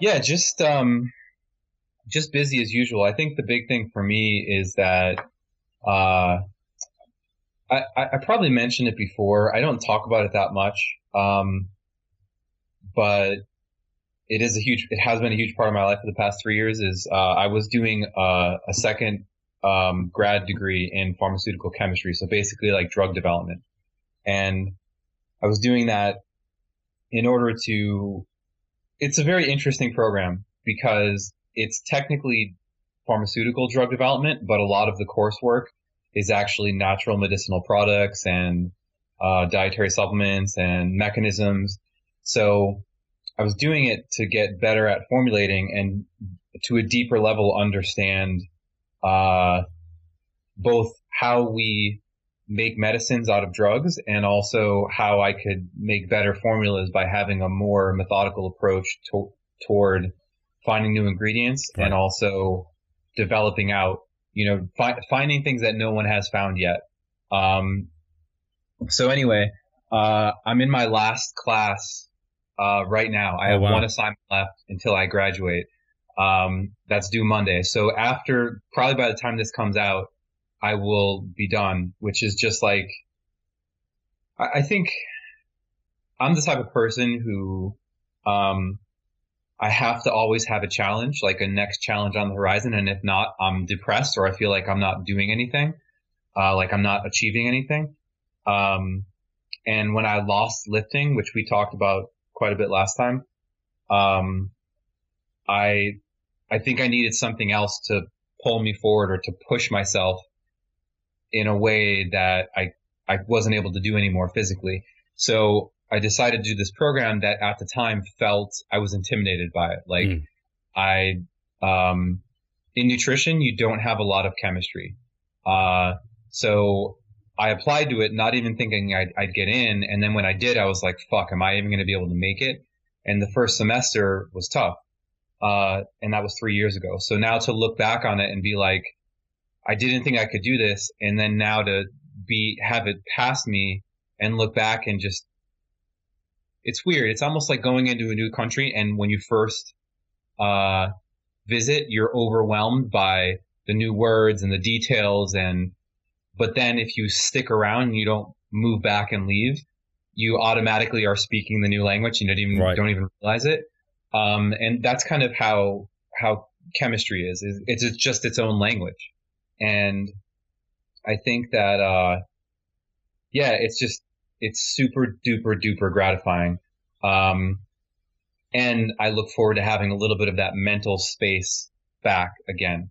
Yeah, just um, just busy as usual. I think the big thing for me is that uh, I, I probably mentioned it before. I don't talk about it that much, um, but it is a huge. It has been a huge part of my life for the past three years. Is uh, I was doing uh, a second um, grad degree in pharmaceutical chemistry, so basically like drug development, and I was doing that in order to. It's a very interesting program because it's technically pharmaceutical drug development, but a lot of the coursework is actually natural medicinal products and uh, dietary supplements and mechanisms. So I was doing it to get better at formulating and to a deeper level understand uh, both how we make medicines out of drugs and also how I could make better formulas by having a more methodical approach to- toward finding new ingredients right. and also developing out, you know, fi- finding things that no one has found yet. Um, so anyway, uh, I'm in my last class, uh, right now. I oh, have wow. one assignment left until I graduate. Um, that's due Monday. So after, probably by the time this comes out, I will be done, which is just like, I, I think I'm the type of person who, um, I have to always have a challenge, like a next challenge on the horizon. And if not, I'm depressed or I feel like I'm not doing anything, uh, like I'm not achieving anything. Um, and when I lost lifting, which we talked about quite a bit last time, um, I, I think I needed something else to pull me forward or to push myself in a way that I, I wasn't able to do anymore physically. So I decided to do this program that at the time felt I was intimidated by it. Like mm. I, um, in nutrition, you don't have a lot of chemistry. Uh, so I applied to it, not even thinking I'd, I'd, get in. And then when I did, I was like, fuck, am I even going to be able to make it? And the first semester was tough. Uh, and that was three years ago. So now to look back on it and be like, I didn't think I could do this. And then now to be, have it past me and look back and just it's weird. It's almost like going into a new country and when you first uh, visit, you're overwhelmed by the new words and the details and but then if you stick around and you don't move back and leave, you automatically are speaking the new language. You don't even right. don't even realize it. Um, and that's kind of how how chemistry is. It's just its own language, and I think that uh, yeah, it's just it's super duper duper gratifying. Um, and I look forward to having a little bit of that mental space back again.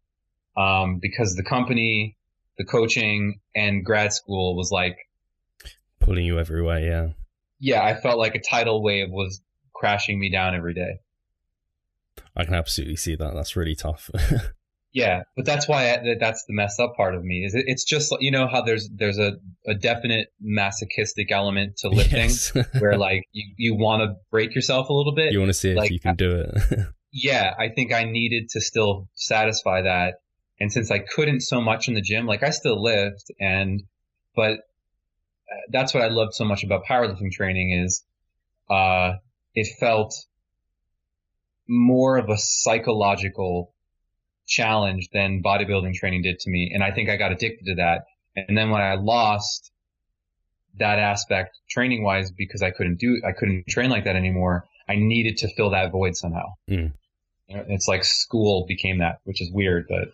Um, because the company, the coaching and grad school was like pulling you every way. Yeah. Yeah. I felt like a tidal wave was crashing me down every day. I can absolutely see that. That's really tough. Yeah, but that's why I, that's the messed up part of me. Is it, it's just you know how there's there's a, a definite masochistic element to lifting yes. where like you, you want to break yourself a little bit. You want to see like, if you can do it. yeah, I think I needed to still satisfy that, and since I couldn't so much in the gym, like I still lift, and but uh, that's what I loved so much about powerlifting training is, uh, it felt more of a psychological challenge than bodybuilding training did to me. And I think I got addicted to that. And then when I lost that aspect training wise, because I couldn't do, I couldn't train like that anymore, I needed to fill that void somehow. Mm. It's like school became that, which is weird, but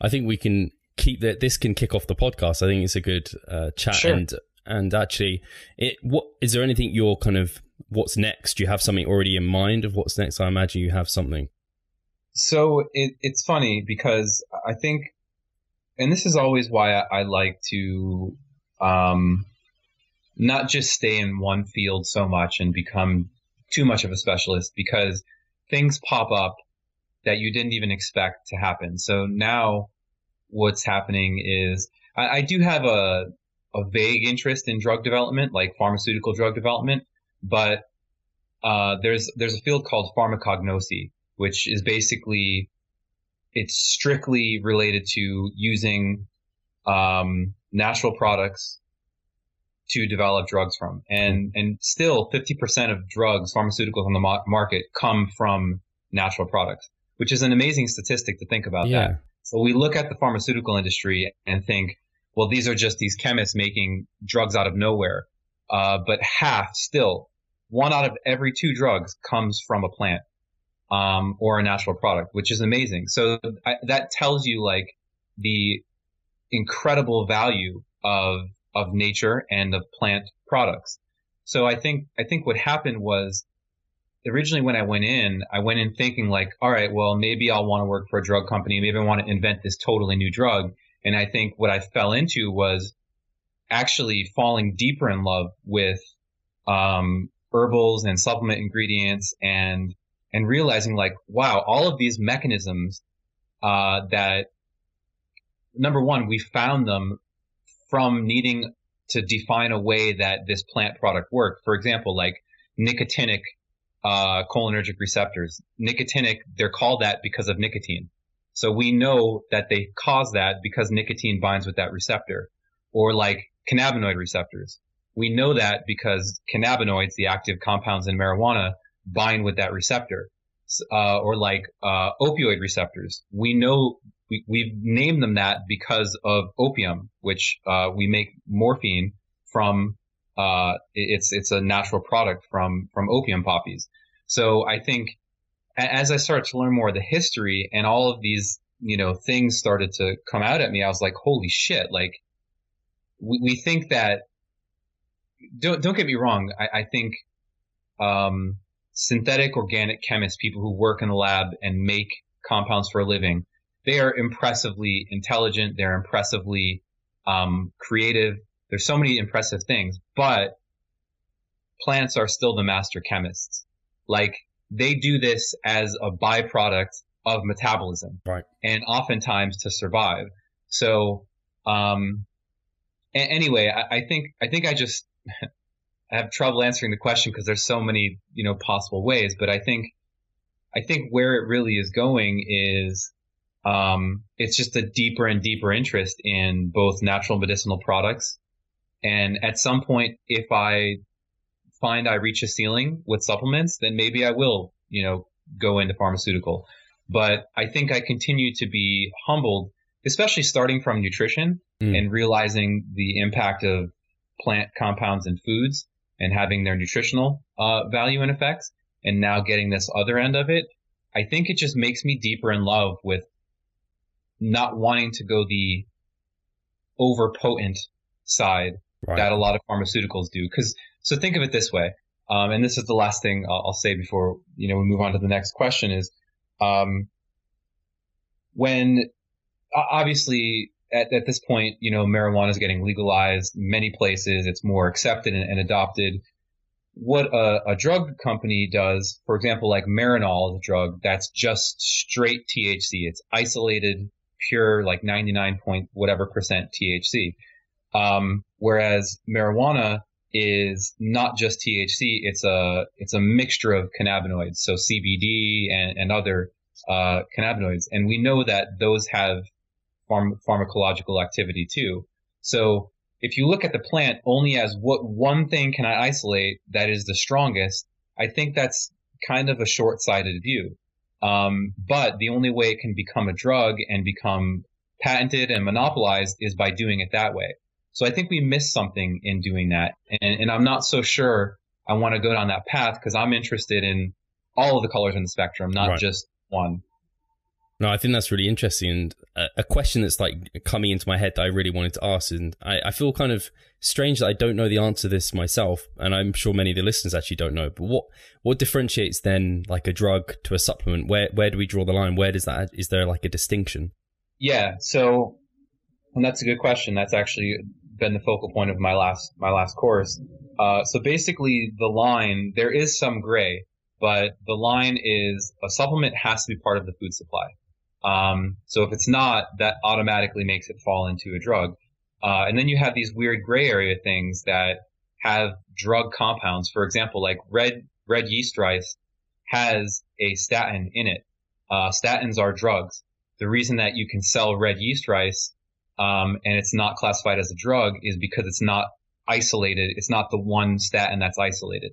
I think we can keep that. This can kick off the podcast. I think it's a good uh, chat. Sure. And, and actually, it, what is there anything you're kind of, what's next? Do you have something already in mind of what's next? I imagine you have something. So it, it's funny because I think, and this is always why I, I like to um, not just stay in one field so much and become too much of a specialist because things pop up that you didn't even expect to happen. So now what's happening is I, I do have a, a vague interest in drug development, like pharmaceutical drug development, but uh, there's there's a field called pharmacognosy, which is basically it's strictly related to using um, natural products to develop drugs from. And, and still 50% of drugs, pharmaceuticals on the market come from natural products, which is an amazing statistic to think about yeah. that. So we look at the pharmaceutical industry and think, well, these are just these chemists making drugs out of nowhere. Uh, but half still, one out of every two drugs comes from a plant, um, or a natural product, which is amazing. So I, that tells you like the incredible value of of nature and of plant products. So I think I think what happened was originally when I went in, I went in thinking like, all right, well maybe I'll want to work for a drug company, maybe I want to invent this totally new drug. And I think what I fell into was actually falling deeper in love with um, herbals and supplement ingredients and and realizing like, wow, all of these mechanisms uh, that number one, we found them from needing to define a way that this plant product worked. For example, like nicotinic uh, cholinergic receptors. Nicotinic, they're called that because of nicotine. So we know that they cause that because nicotine binds with that receptor. Or like cannabinoid receptors. We know that because cannabinoids, the active compounds in marijuana, bind with that receptor. Uh, or like uh, opioid receptors. We know we, we've named them that because of opium, which uh, we make morphine from. Uh, it's it's a natural product from from opium poppies. So I think as I started to learn more of the history and all of these you know things started to come out at me, I was like, holy shit! Like we, we think that. Don't don't get me wrong. I, I think um, synthetic organic chemists, people who work in the lab and make compounds for a living, they are impressively intelligent. They're impressively um, creative. There's so many impressive things, but plants are still the master chemists. Like they do this as a byproduct of metabolism, right? And oftentimes to survive. So, um, a- anyway, I, I think I think I just I have trouble answering the question because there's so many you know possible ways. But I think I think where it really is going is um, it's just a deeper and deeper interest in both natural medicinal products. And at some point, if I find I reach a ceiling with supplements, then maybe I will, you know, go into pharmaceutical. But I think I continue to be humbled, especially starting from nutrition mm. and realizing the impact of plant compounds and foods and having their nutritional uh, value and effects, and now getting this other end of it. I think it just makes me deeper in love with not wanting to go the over potent side right. that a lot of pharmaceuticals do. Cause, so think of it this way. Um, and this is the last thing I'll, I'll, say before, you know, we move on to the next question is, um, when obviously at, at this point, you know, marijuana is getting legalized many places. It's more accepted and, and adopted. What a, a, drug company does, for example, like Marinol is a drug that's just straight THC. It's isolated pure like 99 point whatever percent THC. Um, whereas marijuana is not just THC, it's a, it's a mixture of cannabinoids. So CBD and, and other, uh, cannabinoids. And we know that those have pharm- pharmacological activity too. So if you look at the plant only as what one thing can I isolate that is the strongest, I think that's kind of a short-sighted view. Um, but the only way it can become a drug and become patented and monopolized is by doing it that way. So I think we missed something in doing that. And, and I'm not so sure I want to go down that path because I'm interested in all of the colors in the spectrum, not right. just one. No, I think that's really interesting. And a, question that's like coming into my head that I really wanted to ask. And I, I, feel kind of strange that I don't know the answer to this myself. And I'm sure many of the listeners actually don't know. But what, what differentiates then like a drug to a supplement? Where, where do we draw the line? Where does that, is there like a distinction? Yeah. So, and that's a good question. That's actually been the focal point of my last, my last course. Uh, so basically the line, there is some gray, but the line is a supplement has to be part of the food supply. Um, so if it's not, that automatically makes it fall into a drug. Uh, and then you have these weird gray area things that have drug compounds. For example, like red red yeast rice has a statin in it. Uh, statins are drugs. The reason that you can sell red yeast rice um, and it's not classified as a drug is because it's not isolated. It's not the one statin that's isolated.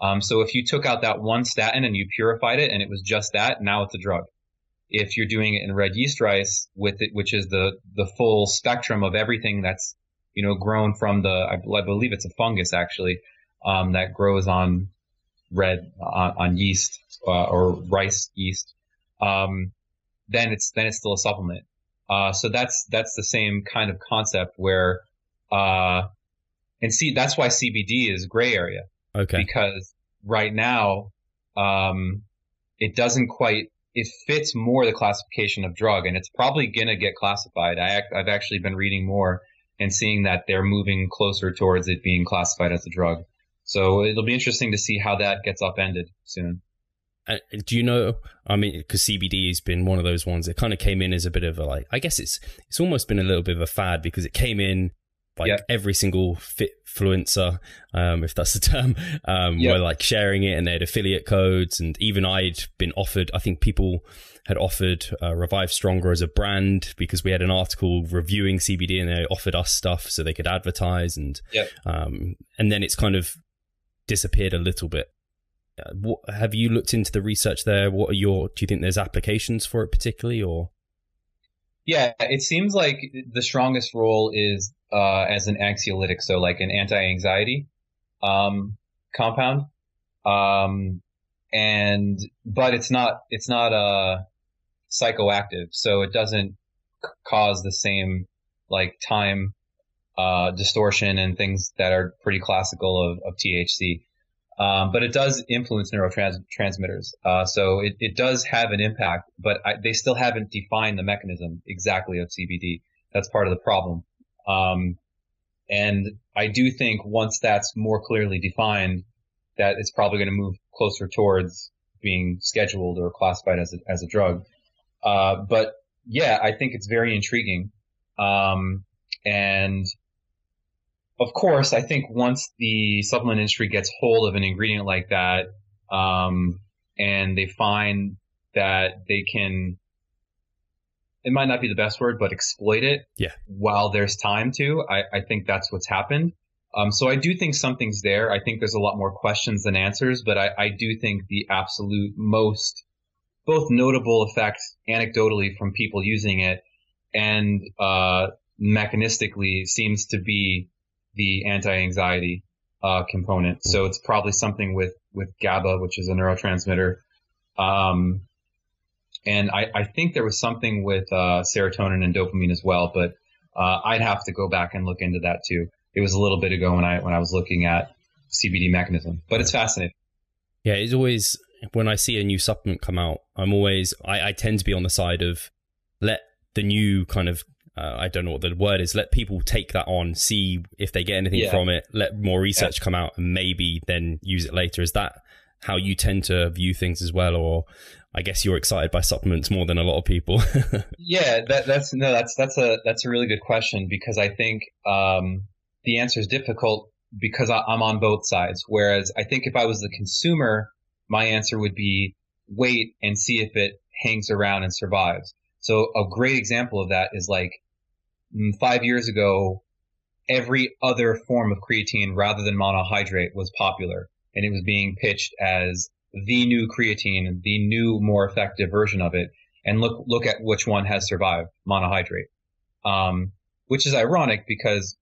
Um, so if you took out that one statin and you purified it and it was just that, now it's a drug. If you're doing it in red yeast rice with it, which is the, the full spectrum of everything that's, you know, grown from the, I, I believe it's a fungus actually, um, that grows on red, on, on yeast, uh, or rice yeast, um, then it's, then it's still a supplement. Uh, so that's, that's the same kind of concept where, uh, and see, that's why CBD is gray area Okay. because right now, um, it doesn't quite, it fits more the classification of drug and it's probably going to get classified. I, I've actually been reading more and seeing that they're moving closer towards it being classified as a drug. So it'll be interesting to see how that gets upended soon. Uh, do you know? I mean, because CBD has been one of those ones. It kind of came in as a bit of a like. I guess it's it's almost been a little bit of a fad because it came in like Yeah. every single fitfluencer, um, if that's the term, um, Yeah. were like sharing it and they had affiliate codes. And even I'd been offered, I think people had offered uh, Revive Stronger as a brand because we had an article reviewing CBD and they offered us stuff so they could advertise. And, Yep. um, and then it's kind of disappeared a little bit. Uh, what, have you looked into the research there? What are your, do you think there's applications for it particularly or? Yeah, it seems like the strongest role is uh, as an anxiolytic, so like an anti-anxiety um, compound. Um, and but it's not it's not uh, psychoactive, so it doesn't c- cause the same like time uh, distortion and things that are pretty classical of, of THC. Um, but it does influence neurotransmitters. Uh, so it, it does have an impact, but I, they still haven't defined the mechanism exactly of CBD. That's part of the problem. Um, and I do think once that's more clearly defined, that it's probably going to move closer towards being scheduled or classified as a, as a drug. Uh, but yeah, I think it's very intriguing. Um, and of course, I think once the supplement industry gets hold of an ingredient like that, um, and they find that they can, it might not be the best word, but exploit it Yeah. while there's time to, I, I think that's what's happened. Um, so I do think something's there. I think there's a lot more questions than answers, but I, I do think the absolute most, both notable effect anecdotally from people using it and, uh, mechanistically seems to be the anti-anxiety uh, component. So it's probably something with with GABA, which is a neurotransmitter. Um, and I, I think there was something with uh, serotonin and dopamine as well, but uh, I'd have to go back and look into that too. It was a little bit ago when I when I was looking at CBD mechanism, but it's fascinating. Yeah, it's always when I see a new supplement come out, I'm always I, I tend to be on the side of let the new kind of uh, I don't know what the word is. Let people take that on, see if they get anything Yeah. from it. Let more research come out, and maybe then use it later. Is that how you tend to view things as well, or I guess you're excited by supplements more than a lot of people? Yeah, that, that's no, that's that's a that's a really good question because I think um, the answer is difficult because I, I'm on both sides. Whereas I think if I was the consumer, my answer would be wait and see if it hangs around and survives. So a great example of that is like mm, five years ago, every other form of creatine rather than monohydrate was popular, and it was being pitched as the new creatine, the new more effective version of it and look look at which one has survived monohydrate. Um, which is ironic because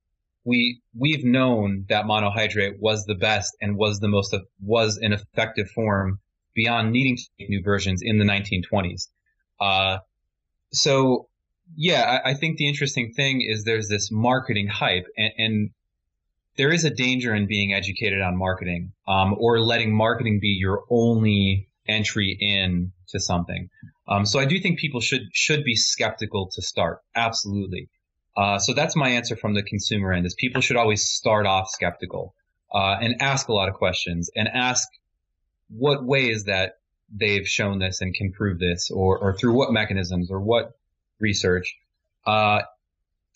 we we've known that monohydrate was the best and was the most was an effective form beyond needing new versions in the 1920s uh, so yeah I, I think the interesting thing is there's this marketing hype and, and there is a danger in being educated on marketing um, or letting marketing be your only entry in to something um, so I do think people should should be skeptical to start. Absolutely. Uh, so that's my answer from the consumer end: is people should always start off skeptical uh, and ask a lot of questions and ask what ways that they've shown this and can prove this, or or through what mechanisms or what research. Uh,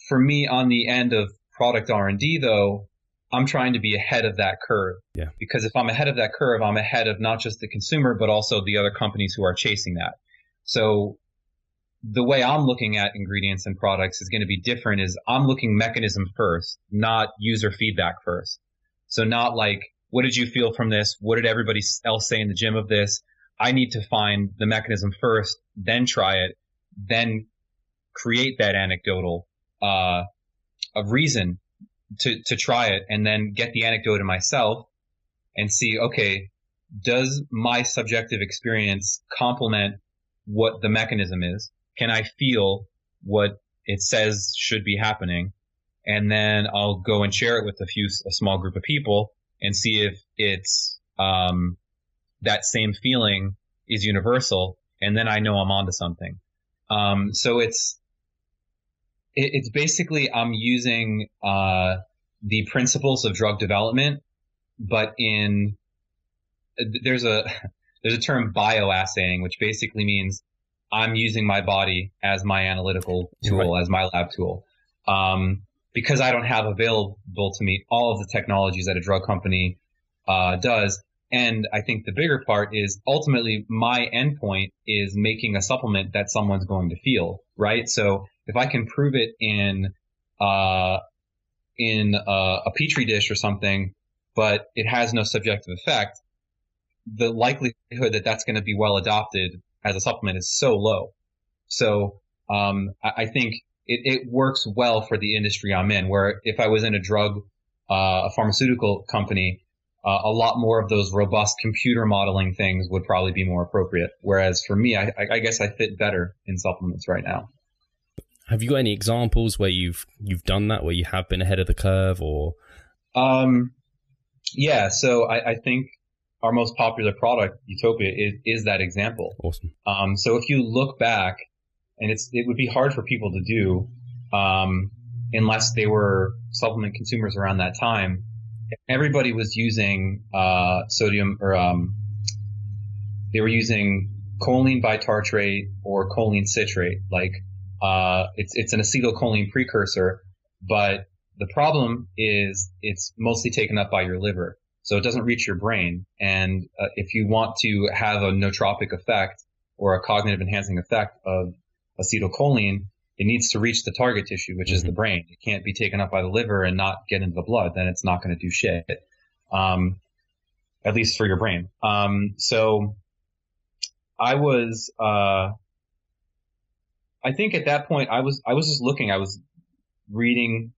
for me, on the end of product R and D, though, I'm trying to be ahead of that curve. Yeah. Because if I'm ahead of that curve, I'm ahead of not just the consumer, but also the other companies who are chasing that. So the way I'm looking at ingredients and products is going to be different is I'm looking mechanism first, not user feedback first. So not like, what did you feel from this? What did everybody else say in the gym of this? I need to find the mechanism first, then try it, then create that anecdotal, uh, a reason to, to try it and then get the anecdote in myself and see, okay, does my subjective experience complement what the mechanism is? Can I feel what it says should be happening? And then I'll go and share it with a few, a small group of people and see if it's, um, that same feeling is universal. And then I know I'm onto something. Um, so it's, it, it's basically I'm using, uh, the principles of drug development, but in there's a there's a term bioassaying, which basically means I'm using my body as my analytical tool, right. as my lab tool. Um, because I don't have available to me all of the technologies that a drug company uh, does. And I think the bigger part is ultimately my endpoint is making a supplement that someone's going to feel, right? So if I can prove it in uh, in a, a petri dish or something, but it has no subjective effect, the likelihood that that's going to be well adopted as a supplement is so low. So um, I, I, think it, it, works well for the industry I'm in. Where if I was in a drug, uh, a pharmaceutical company, uh, a lot more of those robust computer modeling things would probably be more appropriate. Whereas for me, I, I guess I fit better in supplements right now. Have you got any examples where you've you've done that, where you have been ahead of the curve, or? Um, yeah. So I, I think our most popular product, Utopia, is, is that example. Awesome. Um, so if you look back, and it's it would be hard for people to do, um, unless they were supplement consumers around that time. Everybody was using uh, sodium or um, they were using choline bitartrate or choline citrate. Like uh, it's it's an acetylcholine precursor, but the problem is it's mostly taken up by your liver. So it doesn't reach your brain. And uh, if you want to have a nootropic effect or a cognitive enhancing effect of acetylcholine, it needs to reach the target tissue, which mm-hmm. is the brain. It can't be taken up by the liver and not get into the blood. Then it's not going to do shit. Um, at least for your brain. Um, so I was, uh, I think at that point I was, I was just looking, I was reading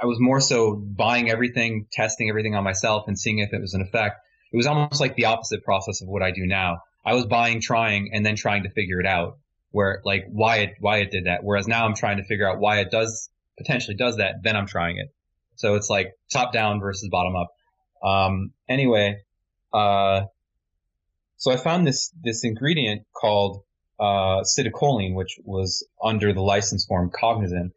I was more so buying everything, testing everything on myself and seeing if it was an effect. It was almost like the opposite process of what I do now. I was buying, trying, and then trying to figure it out where like why it, why it did that. Whereas now I'm trying to figure out why it does potentially does that. Then I'm trying it. So it's like top down versus bottom up. Um, anyway, uh, so I found this, this ingredient called, uh, citicoline, which was under the license form Cognizin,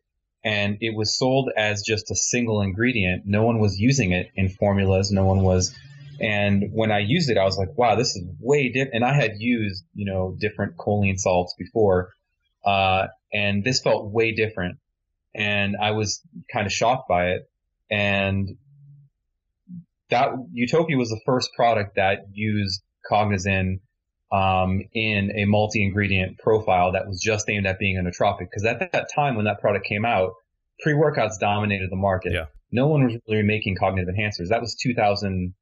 and it was sold as just a single ingredient. No one was using it in formulas. No one was. And when I used it, I was like, wow, this is way different. And I had used, you know, different choline salts before. Uh, and this felt way different. And I was kind of shocked by it. And that Utopia was the first product that used Cognizin um, in a multi-ingredient profile that was just aimed at being a nootropic. Because at that time when that product came out, pre-workouts dominated the market. Yeah. No one was really making cognitive enhancers. That was 2013,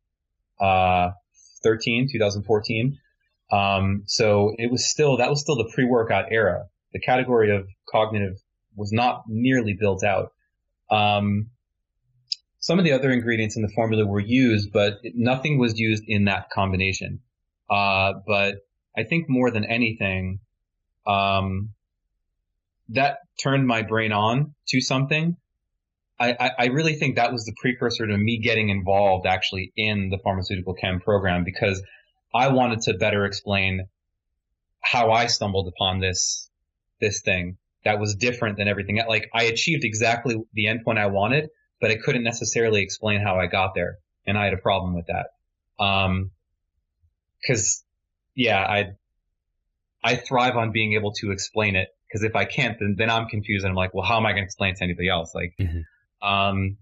uh, 2014. Um, so it was still, that was still the pre-workout era. The category of cognitive was not nearly built out. Um, some of the other ingredients in the formula were used, but nothing was used in that combination. Uh, but I think more than anything, um, that turned my brain on to something. I, I, I, really think that was the precursor to me getting involved actually in the pharmaceutical chem program because I wanted to better explain how I stumbled upon this, this thing that was different than everything. Like I achieved exactly the endpoint I wanted, but I couldn't necessarily explain how I got there. And I had a problem with that. Um, cause yeah, I, I thrive on being able to explain it because if I can't, then, then I'm confused and I'm like, well, how am I going to explain it to anybody else? Like, mm-hmm. um,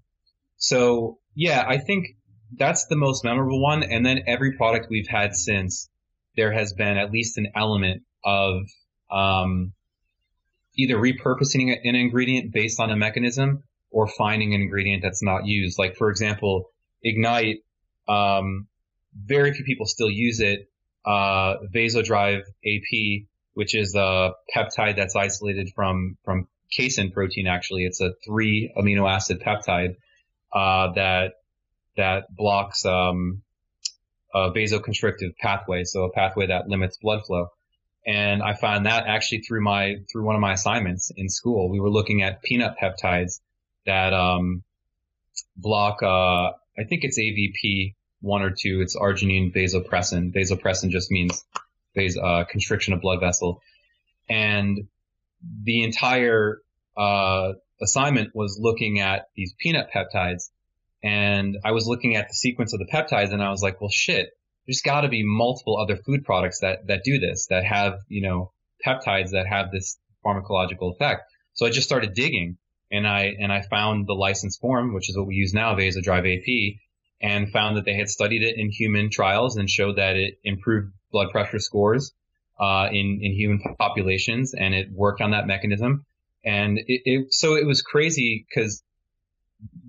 so yeah, I think that's the most memorable one. And then every product we've had since there has been at least an element of, um, either repurposing an ingredient based on a mechanism or finding an ingredient that's not used. Like for example, Ignite, um, very few people still use it. Uh, Vasodrive AP, which is a peptide that's isolated from from casein protein. Actually, it's a three amino acid peptide uh, that that blocks um, a vasoconstrictive pathway, so a pathway that limits blood flow. And I found that actually through my through one of my assignments in school. We were looking at peanut peptides that um, block. Uh, I think it's AVP one or two. It's arginine vasopressin. Vasopressin just means vas- uh, constriction of blood vessel, and the entire uh, assignment was looking at these peanut peptides. And I was looking at the sequence of the peptides and I was like, well, shit, there's got to be multiple other food products that, that do this, that have, you know, peptides that have this pharmacological effect. So I just started digging and I, and I found the license form, which is what we use now, Vasodrive AP, and found that they had studied it in human trials and showed that it improved blood pressure scores, uh, in, in human populations and it worked on that mechanism. And it, it so it was crazy because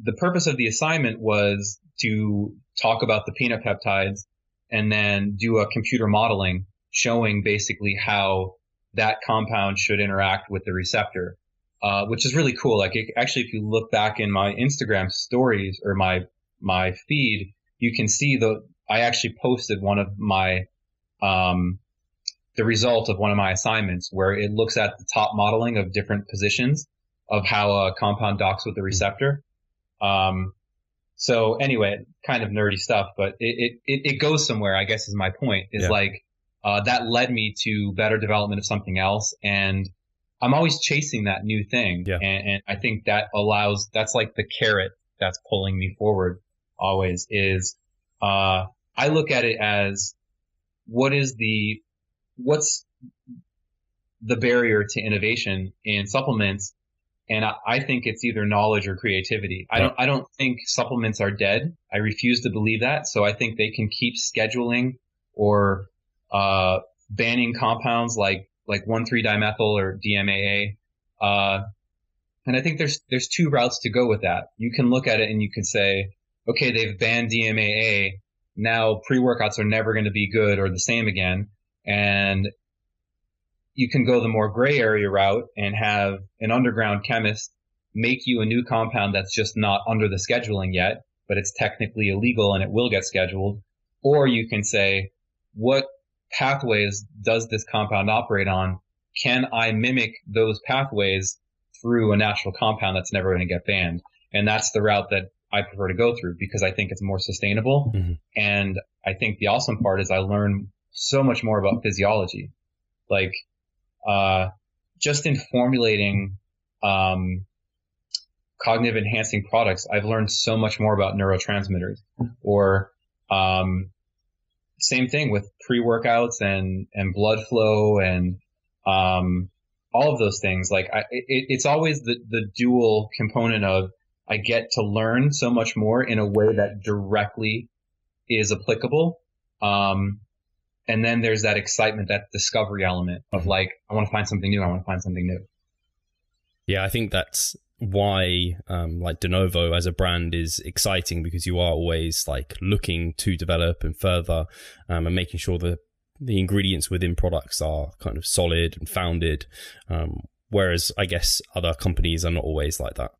the purpose of the assignment was to talk about the peanut peptides and then do a computer modeling showing basically how that compound should interact with the receptor, uh, which is really cool. Like it, actually, if you look back in my Instagram stories or my my feed, you can see the I actually posted one of my um, the result of one of my assignments where it looks at the top modeling of different positions of how a compound docks with the hmm. receptor. Um, so anyway, kind of nerdy stuff, but it, it, it goes somewhere, I guess is my point, is yeah. like, uh, that led me to better development of something else. And I'm always chasing that new thing. Yeah. And, and I think that allows, that's like the carrot that's pulling me forward always is, uh, I look at it as what is the what's the barrier to innovation in supplements? And I, I think it's either knowledge or creativity. I don't, I don't think supplements are dead. I refuse to believe that. So I think they can keep scheduling or, uh, banning compounds like, like 1,3-dimethyl or DMAA. Uh, and I think there's, there's two routes to go with that. You can look at it and you can say, okay, they've banned DMAA. Now pre-workouts are never going to be good or the same again. And you can go the more gray area route and have an underground chemist make you a new compound that's just not under the scheduling yet, but it's technically illegal and it will get scheduled. Or you can say, what pathways does this compound operate on? Can I mimic those pathways through a natural compound that's never going to get banned? And that's the route that I prefer to go through because I think it's more sustainable. Mm-hmm. And I think the awesome part is I learn so much more about physiology. Like, uh, just in formulating, um, cognitive enhancing products, I've learned so much more about neurotransmitters or, um, same thing with pre-workouts and, and blood flow and, um, all of those things. Like I, it, it's always the, the dual component of I get to learn so much more in a way that directly is applicable. Um, and then there's that excitement, that discovery element of mm-hmm. like, I want to find something new. I want to find something new. Yeah, I think that's why um, like de novo as a brand is exciting because you are always like looking to develop and further um, and making sure that the ingredients within products are kind of solid and founded um, whereas i guess other companies are not always like that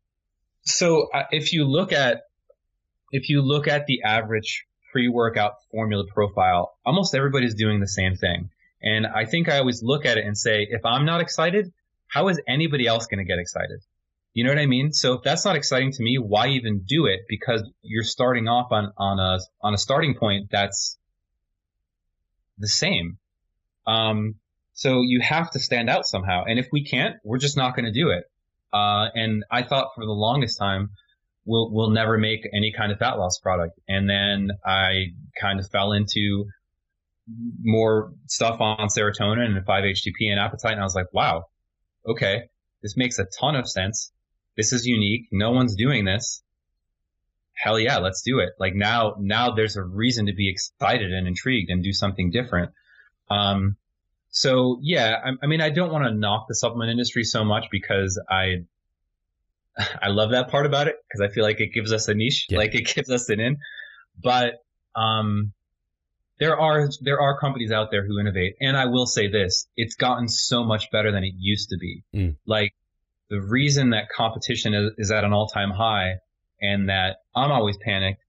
so uh, if you look at if you look at the average pre-workout formula profile, almost everybody's doing the same thing. And I think I always look at it and say, if I'm not excited, how is anybody else going to get excited? You know what I mean? So if that's not exciting to me, why even do it? Because you're starting off on, on a, on a starting point that's the same. Um, so you have to stand out somehow. And if we can't, we're just not going to do it. Uh, and I thought for the longest time, we'll, we'll never make any kind of fat loss product. And then I kind of fell into more stuff on serotonin and 5-HTP and appetite. And I was like, wow, okay, this makes a ton of sense. This is unique. No one's doing this. Hell yeah, let's do it. Like now, now there's a reason to be excited and intrigued and do something different. Um, so yeah, I, I mean, I don't want to knock the supplement industry so much because I, I love that part about it because I feel like it gives us a niche, yeah. like it gives us an in. But um, there are there are companies out there who innovate, and I will say this: it's gotten so much better than it used to be. Mm. Like the reason that competition is, is at an all time high, and that I'm always panicked,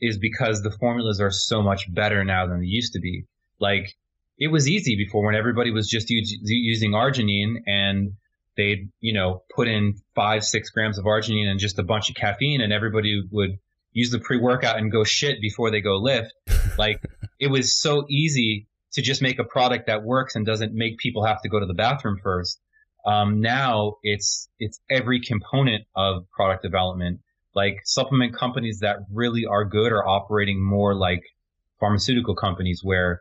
is because the formulas are so much better now than they used to be. Like it was easy before when everybody was just using arginine and they'd you know put in five six grams of arginine and just a bunch of caffeine and everybody would use the pre-workout and go shit before they go lift. Like it was so easy to just make a product that works and doesn't make people have to go to the bathroom first. Um, now it's it's every component of product development. Like supplement companies that really are good are operating more like pharmaceutical companies where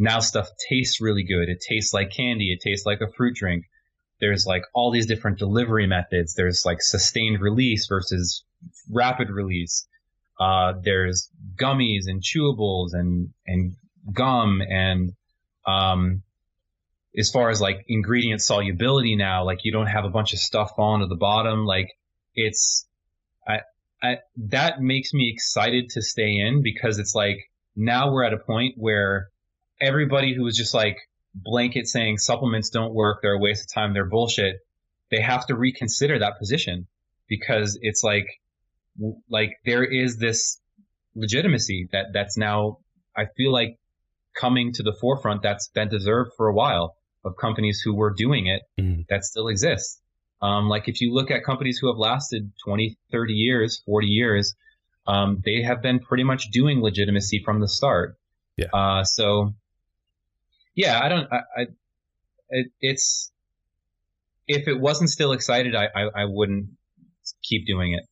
now stuff tastes really good. It tastes like candy. It tastes like a fruit drink. There's like all these different delivery methods. There's like sustained release versus rapid release. Uh, there's gummies and chewables and, and gum and, um, as far as like ingredient solubility now, like you don't have a bunch of stuff falling to the bottom. Like it's, I, I, that makes me excited to stay in because it's like now we're at a point where everybody who was just like blanket saying supplements don't work, they're a waste of time, they're bullshit, they have to reconsider that position because it's like, like there is this legitimacy that that's now, I feel like coming to the forefront that's been deserved for a while of companies who were doing it mm. that still exists. Um, like if you look at companies who have lasted 20, 30 years, 40 years, um, they have been pretty much doing legitimacy from the start. Yeah. Uh, so yeah, I don't. I, I it, it's if it wasn't still excited, I, I, I wouldn't keep doing it.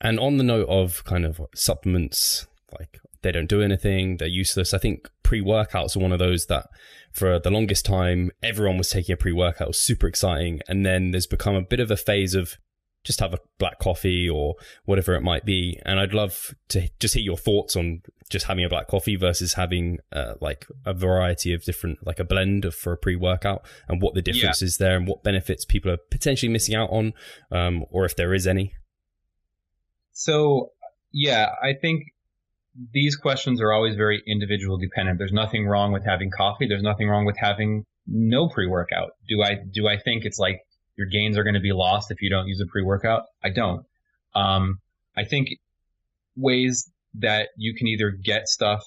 And on the note of kind of supplements, like they don't do anything, they're useless. I think pre workouts are one of those that for the longest time everyone was taking a pre workout, super exciting, and then there's become a bit of a phase of just have a black coffee or whatever it might be. And I'd love to just hear your thoughts on just having a black coffee versus having uh, like a variety of different, like a blend of for a pre workout and what the difference yeah. is there and what benefits people are potentially missing out on, um, or if there is any. So, yeah, I think these questions are always very individual dependent. There's nothing wrong with having coffee. There's nothing wrong with having no pre workout. Do I, do I think it's like, your gains are going to be lost if you don't use a pre workout. I don't. Um, I think ways that you can either get stuff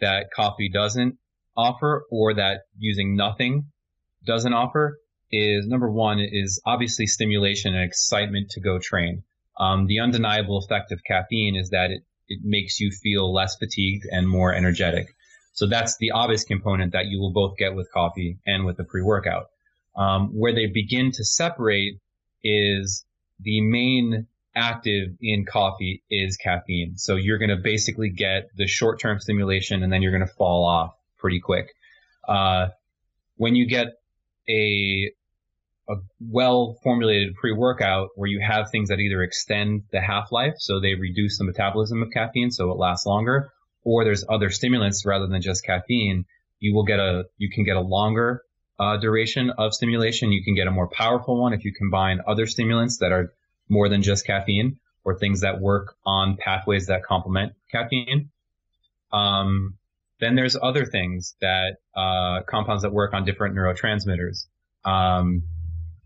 that coffee doesn't offer or that using nothing doesn't offer is number one is obviously stimulation and excitement to go train. Um, the undeniable effect of caffeine is that it, it makes you feel less fatigued and more energetic. So that's the obvious component that you will both get with coffee and with the pre-workout. Um, where they begin to separate is the main active in coffee is caffeine. So you're going to basically get the short term stimulation and then you're going to fall off pretty quick. Uh, when you get a, a well formulated pre workout where you have things that either extend the half life, so they reduce the metabolism of caffeine so it lasts longer, or there's other stimulants rather than just caffeine, you will get a, you can get a longer uh, duration of stimulation. You can get a more powerful one if you combine other stimulants that are more than just caffeine or things that work on pathways that complement caffeine. Um, then there's other things that uh, compounds that work on different neurotransmitters. Um,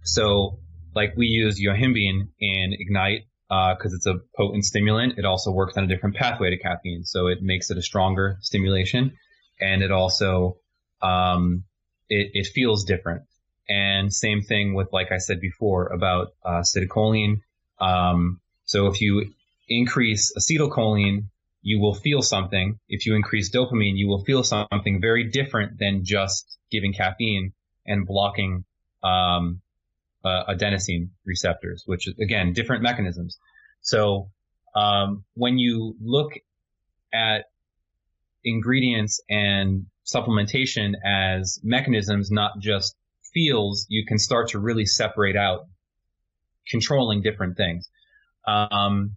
so, like we use yohimbine in Ignite because uh, it's a potent stimulant. It also works on a different pathway to caffeine, so it makes it a stronger stimulation, and it also um, it, it feels different. And same thing with, like I said before, about uh, acetylcholine. Um, so if you increase acetylcholine, you will feel something. If you increase dopamine, you will feel something very different than just giving caffeine and blocking um, uh, adenosine receptors, which is again different mechanisms. So um, when you look at ingredients and supplementation as mechanisms, not just fields, you can start to really separate out controlling different things. Um,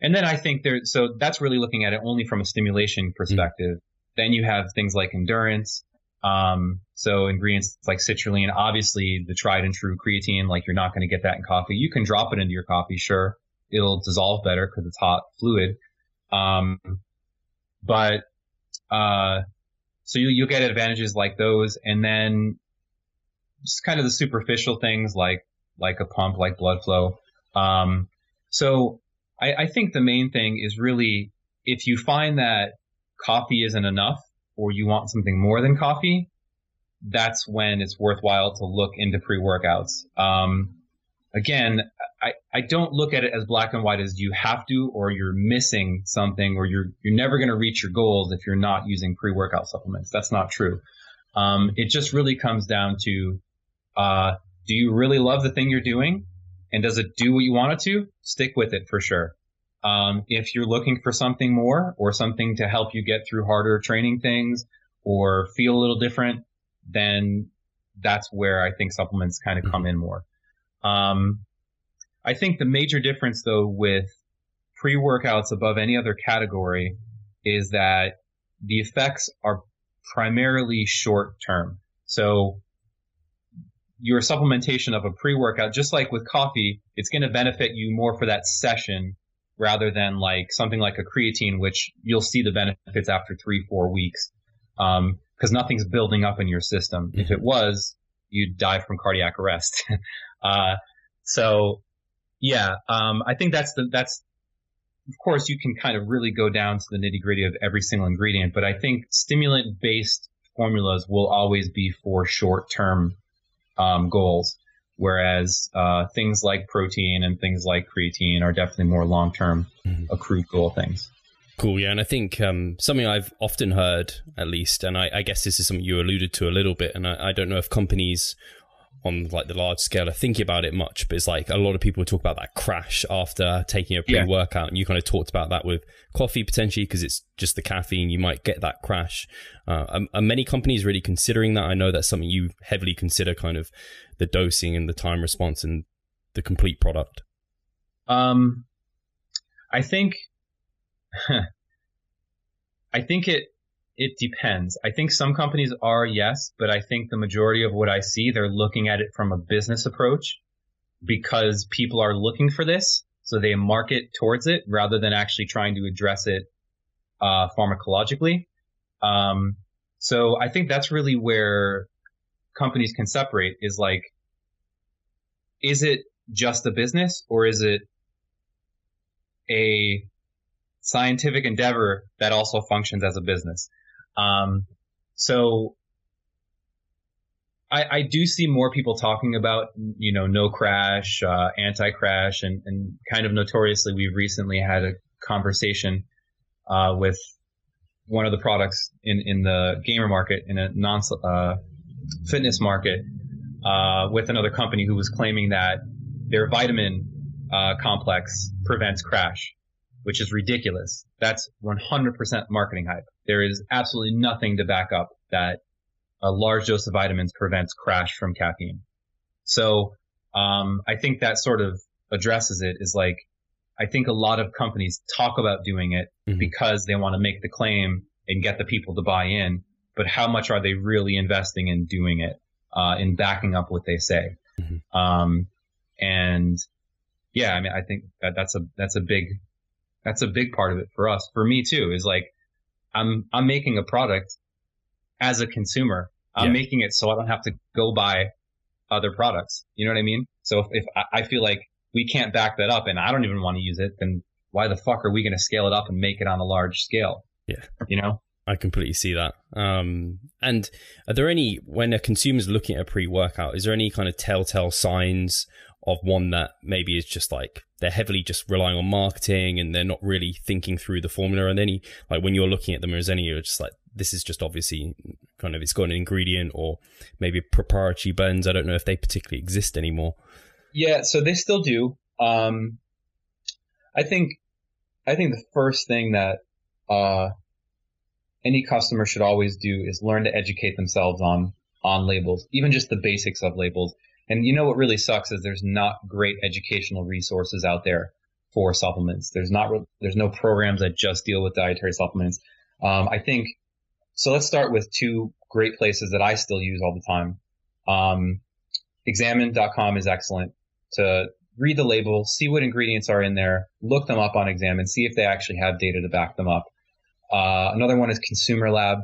and then I think there, so that's really looking at it only from a stimulation perspective. Mm-hmm. Then you have things like endurance. Um, so ingredients like citrulline, obviously the tried and true creatine, like you're not going to get that in coffee. You can drop it into your coffee, sure. It'll dissolve better because it's hot fluid. Um, but, uh, so you, you'll get advantages like those. And then just kind of the superficial things like, like a pump, like blood flow. Um, so I, I think the main thing is really if you find that coffee isn't enough or you want something more than coffee, that's when it's worthwhile to look into pre-workouts. Um, again, I, I don't look at it as black and white as you have to or you're missing something or you're you're never going to reach your goals if you're not using pre-workout supplements. That's not true. Um, it just really comes down to uh, do you really love the thing you're doing and does it do what you want it to? Stick with it for sure. Um, if you're looking for something more or something to help you get through harder training things or feel a little different, then that's where I think supplements kind of come in more. Um, I think the major difference though with pre-workouts above any other category is that the effects are primarily short term. So your supplementation of a pre-workout, just like with coffee, it's going to benefit you more for that session rather than like something like a creatine, which you'll see the benefits after three, four weeks. Um, cause nothing's building up in your system. Mm-hmm. If it was, you'd die from cardiac arrest. uh, so yeah, um, I think that's the, that's, of course you can kind of really go down to the nitty gritty of every single ingredient, but I think stimulant based formulas will always be for short term, um, goals. Whereas uh, things like protein and things like creatine are definitely more long term mm-hmm. accrued goal things. Cool, yeah, and I think um, something I've often heard, at least, and I, I, guess this is something you alluded to a little bit, and I, I don't know if companies on like the large scale are thinking about it much, but it's like a lot of people talk about that crash after taking a pre workout. Yeah. And you kind of talked about that with coffee potentially because it's just the caffeine. You might get that crash. Uh, are, are, many companies really considering that? I know that's something you heavily consider kind of the dosing and the time response and the complete product. Um, I think, I think it, it depends. I think some companies are, yes, but I think the majority of what I see, they're looking at it from a business approach because people are looking for this. So they market towards it rather than actually trying to address it, uh, pharmacologically. Um, so I think that's really where companies can separate is like, is it just a business or is it a scientific endeavor that also functions as a business? Um, so I, I, do see more people talking about, you know, no crash, uh, anti-crash, and, and kind of notoriously, we've recently had a conversation uh, with one of the products in, in the gamer market, in a non uh, fitness market, uh, with another company who was claiming that their vitamin uh, complex prevents crash which is ridiculous. That's 100% marketing hype. There is absolutely nothing to back up that a large dose of vitamins prevents crash from caffeine. So, um, I think that sort of addresses it is like, I think a lot of companies talk about doing it mm-hmm. because they want to make the claim and get the people to buy in. But how much are they really investing in doing it, uh, in backing up what they say? Mm-hmm. Um, and yeah, I mean, I think that that's a, that's a big that's a big part of it for us. For me too, is like I'm I'm making a product as a consumer. I'm yeah. making it so I don't have to go buy other products. You know what I mean? So if, if I feel like we can't back that up and I don't even want to use it, then why the fuck are we going to scale it up and make it on a large scale? Yeah. You know? I completely see that. Um, and are there any, when a consumer's looking at a pre workout, is there any kind of telltale signs of one that maybe is just like they're heavily just relying on marketing and they're not really thinking through the formula. And any like when you're looking at them as any you're just like this is just obviously kind of it's got an ingredient or maybe proprietary blends i don't know if they particularly exist anymore. Yeah so they still do. Um i think i think the first thing that uh any customer should always do is learn to educate themselves on on labels even just the basics of labels and you know what really sucks is there's not great educational resources out there for supplements. There's not there's no programs that just deal with dietary supplements. Um, I think so. Let's start with two great places that I still use all the time. Um, examine.com is excellent to read the label, see what ingredients are in there, look them up on Examine, see if they actually have data to back them up. Uh, another one is Consumer Lab.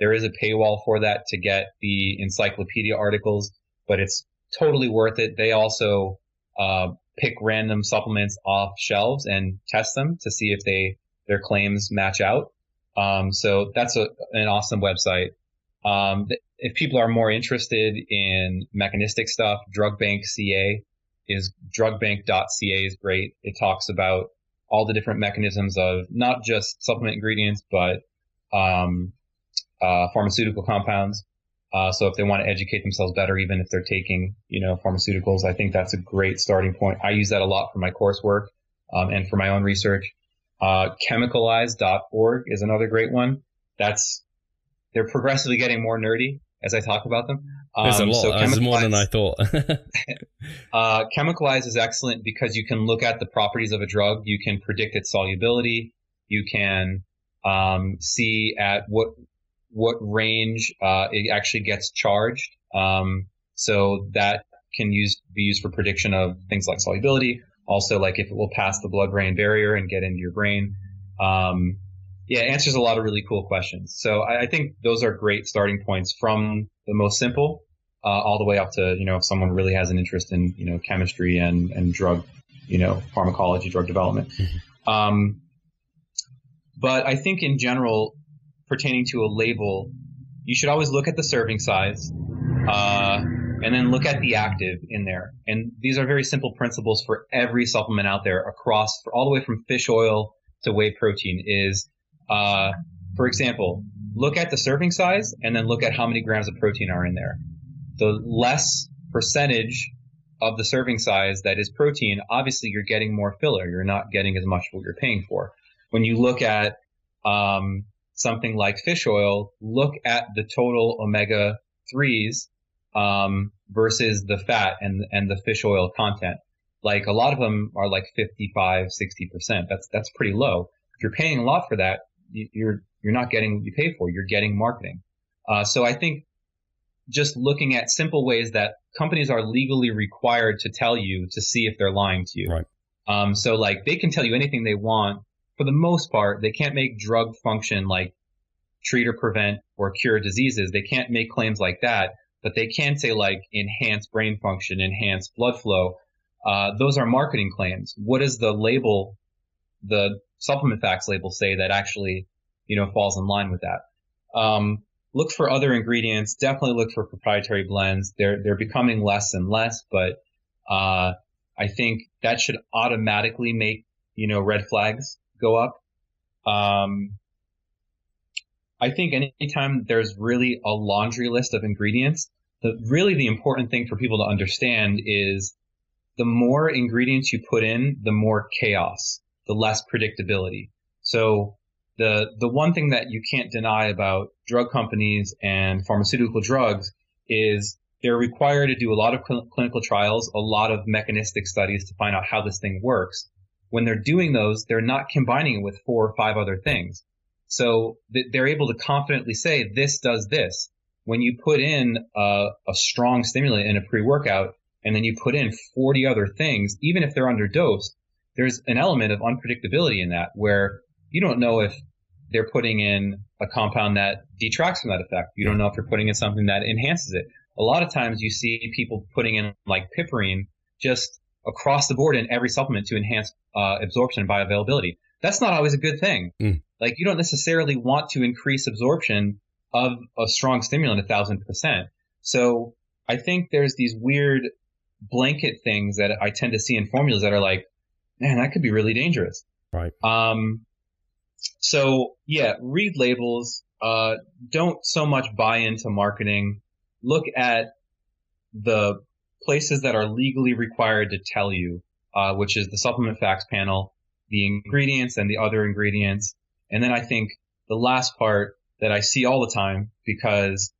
There is a paywall for that to get the encyclopedia articles, but it's totally worth it. They also uh, pick random supplements off shelves and test them to see if they their claims match out. Um, so that's a, an awesome website. Um, if people are more interested in mechanistic stuff, Drug Bank CA is drugbank.ca is great. It talks about all the different mechanisms of not just supplement ingredients, but um, uh, pharmaceutical compounds. Uh, so if they want to educate themselves better, even if they're taking, you know, pharmaceuticals, I think that's a great starting point. I use that a lot for my coursework um, and for my own research. Uh, chemicalize.org is another great one. That's they're progressively getting more nerdy as I talk about them. Um, There's a lot. So There's more than I thought. uh, Chemicalize is excellent because you can look at the properties of a drug. You can predict its solubility. You can um, see at what what range uh, it actually gets charged. Um, so that can use be used for prediction of things like solubility. Also, like if it will pass the blood-brain barrier and get into your brain. Um, yeah, answers a lot of really cool questions. So I, I, think those are great starting points from the most simple uh, all the way up to you know if someone really has an interest in you know chemistry and and drug you know pharmacology, drug development. Mm-hmm. Um, but I think in general, pertaining to a label, you should always look at the serving size, uh, and then look at the active in there. And these are very simple principles for every supplement out there across, all the way from fish oil to whey protein. Is, uh, for example, look at the serving size and then look at how many grams of protein are in there. The less percentage of the serving size that is protein, obviously you're getting more filler. You're not getting as much what you're paying for. When you look at um, something like fish oil, look at the total omega threes um, versus the fat and and the fish oil content. Like a lot of them are like 55, 60 percent. That's that's pretty low. If you're paying a lot for that, you're you're not getting what you pay for. You're getting marketing. Uh, so I think just looking at simple ways that companies are legally required to tell you to see if they're lying to you. Right. Um, so like they can tell you anything they want for the most part, they can't make drug function like treat or prevent or cure diseases. They can't make claims like that, but they can say like enhance brain function, enhance blood flow. Uh, those are marketing claims. What does the label, the supplement facts label say that actually, you know, falls in line with that? Um, look for other ingredients. Definitely look for proprietary blends. They're they're becoming less and less, but uh, I think that should automatically make you know red flags go up. Um, I think anytime there's really a laundry list of ingredients, the really the important thing for people to understand is the more ingredients you put in, the more chaos, the less predictability. So the the one thing that you can't deny about drug companies and pharmaceutical drugs is they're required to do a lot of cl- clinical trials, a lot of mechanistic studies to find out how this thing works when they're doing those, they're not combining it with four or five other things. So they're able to confidently say this does this. When you put in a, a strong stimulant in a pre-workout and then you put in 40 other things, even if they're underdosed, there's an element of unpredictability in that where you don't know if they're putting in a compound that detracts from that effect. You don't know if they're putting in something that enhances it. A lot of times you see people putting in like piperine just across the board in every supplement to enhance uh, absorption and bioavailability. That's not always a good thing. Mm. Like you don't necessarily want to increase absorption of a strong stimulant a thousand percent. So I think there's these weird blanket things that I tend to see in formulas that are like, man, that could be really dangerous. Right. Um, so yeah, read labels. Uh, don't so much buy into marketing. Look at the places that are legally required to tell you, uh, which is the supplement facts panel, the ingredients and the other ingredients. And then I think the last part that I see all the time because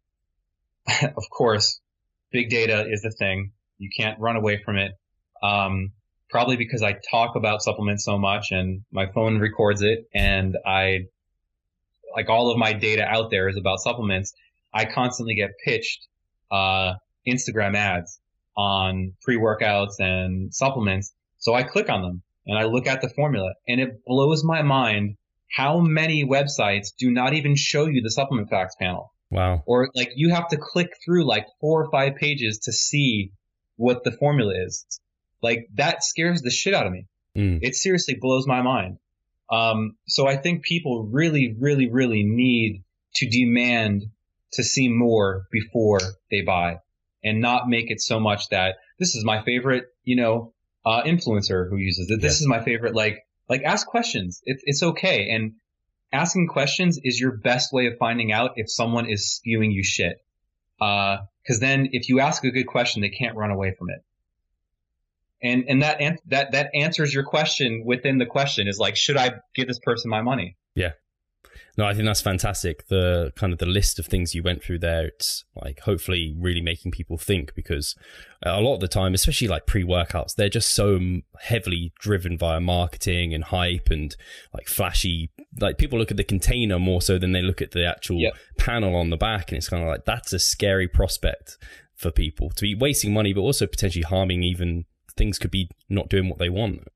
of course, big data is the thing. You can't run away from it. Um, probably because I talk about supplements so much and my phone records it and I, like all of my data out there is about supplements. I constantly get pitched uh, Instagram ads on pre-workouts and supplements. So I click on them and I look at the formula and it blows my mind how many websites do not even show you the supplement facts panel. Wow. Or like you have to click through like four or five pages to see what the formula is. Like that scares the shit out of me. Mm. It seriously blows my mind. Um, so I think people really, really, really need to demand to see more before they buy and not make it so much that this is my favorite, you know, uh, influencer who uses it. This is my favorite, like, like ask questions. It's, it's okay. And asking questions is your best way of finding out if someone is spewing you shit. Uh, cause then if you ask a good question, they can't run away from it. And, and that, that, that answers your question within the question is like, should I give this person my money? Yeah. No, I think that's fantastic. The kind of the list of things you went through there, it's like hopefully really making people think because a lot of the time, especially like pre workouts, they're just so heavily driven via marketing and hype and like flashy. Like people look at the container more so than they look at the actual yep. panel on the back. And it's kind of like that's a scary prospect for people to be wasting money, but also potentially harming even things could be not doing what they want.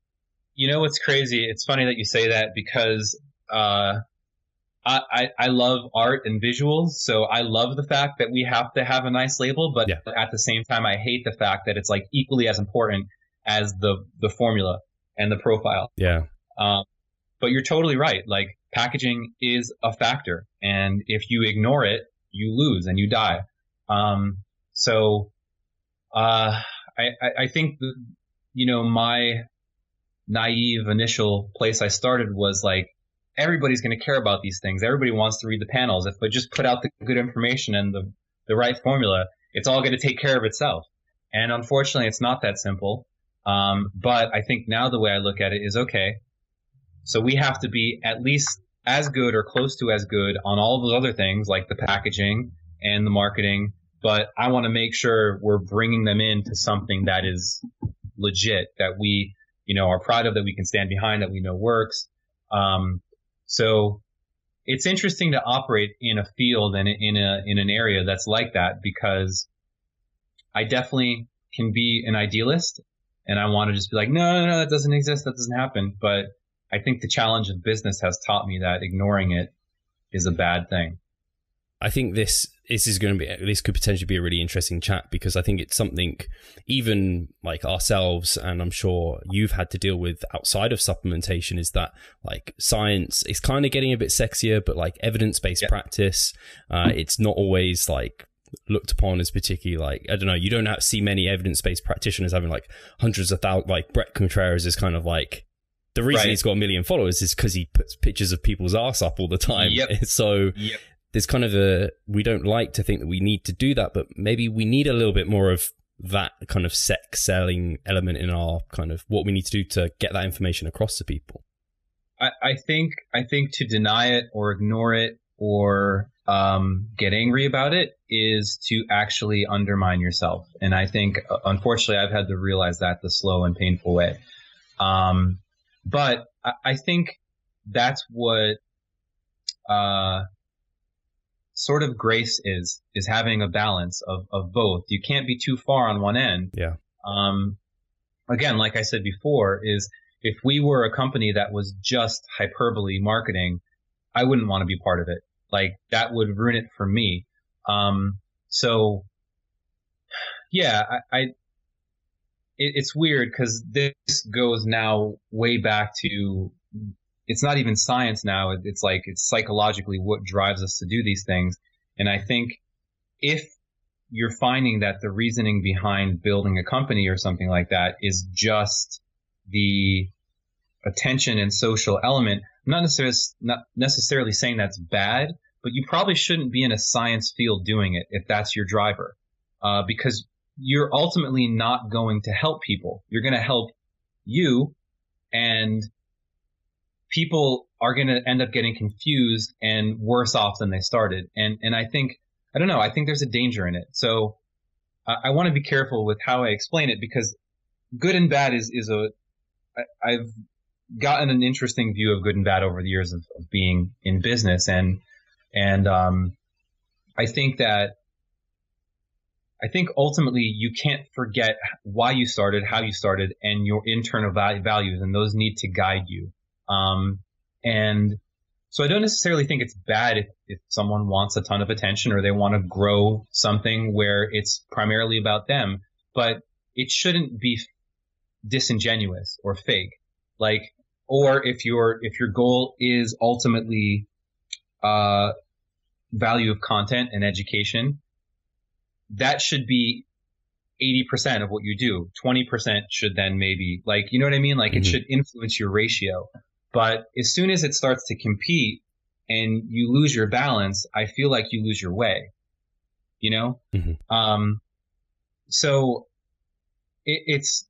You know what's crazy? It's funny that you say that because uh, I, I love art and visuals, so I love the fact that we have to have a nice label, but yeah. at the same time, I hate the fact that it's like equally as important as the the formula and the profile. Yeah. Um, but you're totally right. Like packaging is a factor, and if you ignore it, you lose and you die. Um, so, uh, I, I think the, you know my naive initial place I started was like everybody's going to care about these things. Everybody wants to read the panels. If we just put out the good information and the, the right formula, it's all going to take care of itself. And unfortunately, it's not that simple. Um, but I think now the way I look at it is okay. So we have to be at least as good or close to as good on all those other things like the packaging and the marketing. But I want to make sure we're bringing them into something that is legit, that we, you know, are proud of, that we can stand behind, that we know works. Um, so it's interesting to operate in a field and in a in an area that's like that because I definitely can be an idealist and I want to just be like, no, no, no, that doesn't exist, that doesn't happen. But I think the challenge of business has taught me that ignoring it is a bad thing. I think this this is going to be this could potentially be a really interesting chat because I think it's something even like ourselves and I'm sure you've had to deal with outside of supplementation is that like science is kind of getting a bit sexier, but like evidence based yeah. practice, uh, it's not always like looked upon as particularly like I don't know. You don't see many evidence based practitioners having like hundreds of thousands. Like Bret Contreras is kind of like the reason right. he's got a million followers is because he puts pictures of people's ass up all the time. Yep. So yep there's kind of a we don't like to think that we need to do that, but maybe we need a little bit more of that kind of sex selling element in our kind of what we need to do to get that information across to people. I, I think I think to deny it or ignore it or um, get angry about it is to actually undermine yourself. And I think, uh, unfortunately, I've had to realize that the slow and painful way. Um, but I, I, think that's what uh, sort of grace is is having a balance of of both. You can't be too far on one end. Yeah. Um, again, like I said before, is if we were a company that was just hyperbole marketing, I wouldn't want to be part of it. Like that would ruin it for me. Um, so yeah, I, I it, it's weird because this goes now way back to it's not even science now. It's like it's psychologically what drives us to do these things. And I think if you're finding that the reasoning behind building a company or something like that is just the attention and social element, I'm not necessarily not necessarily saying that's bad, but you probably shouldn't be in a science field doing it if that's your driver, uh, because you're ultimately not going to help people. You're going to help you, and people are going to end up getting confused and worse off than they started. And, and I think, I don't know, I think there's a danger in it. So I, I want to be careful with how I explain it because good and bad is, is a, I, I've gotten an interesting view of good and bad over the years of, of being in business and, and, um, I think that I think ultimately you can't forget why you started, how you started, and your internal value, values, and those need to guide you. Um, and so I don't necessarily think it's bad if, if someone wants a ton of attention or they want to grow something where it's primarily about them, but it shouldn't be disingenuous or fake. Like, or if your, if your goal is ultimately, uh, value of content and education, that should be 80% of what you do. 20% should then maybe like, you know what I mean? Like mm-hmm. it should influence your ratio. But as soon as it starts to compete and you lose your balance, I feel like you lose your way, you know? Mm-hmm. Um, so it, it's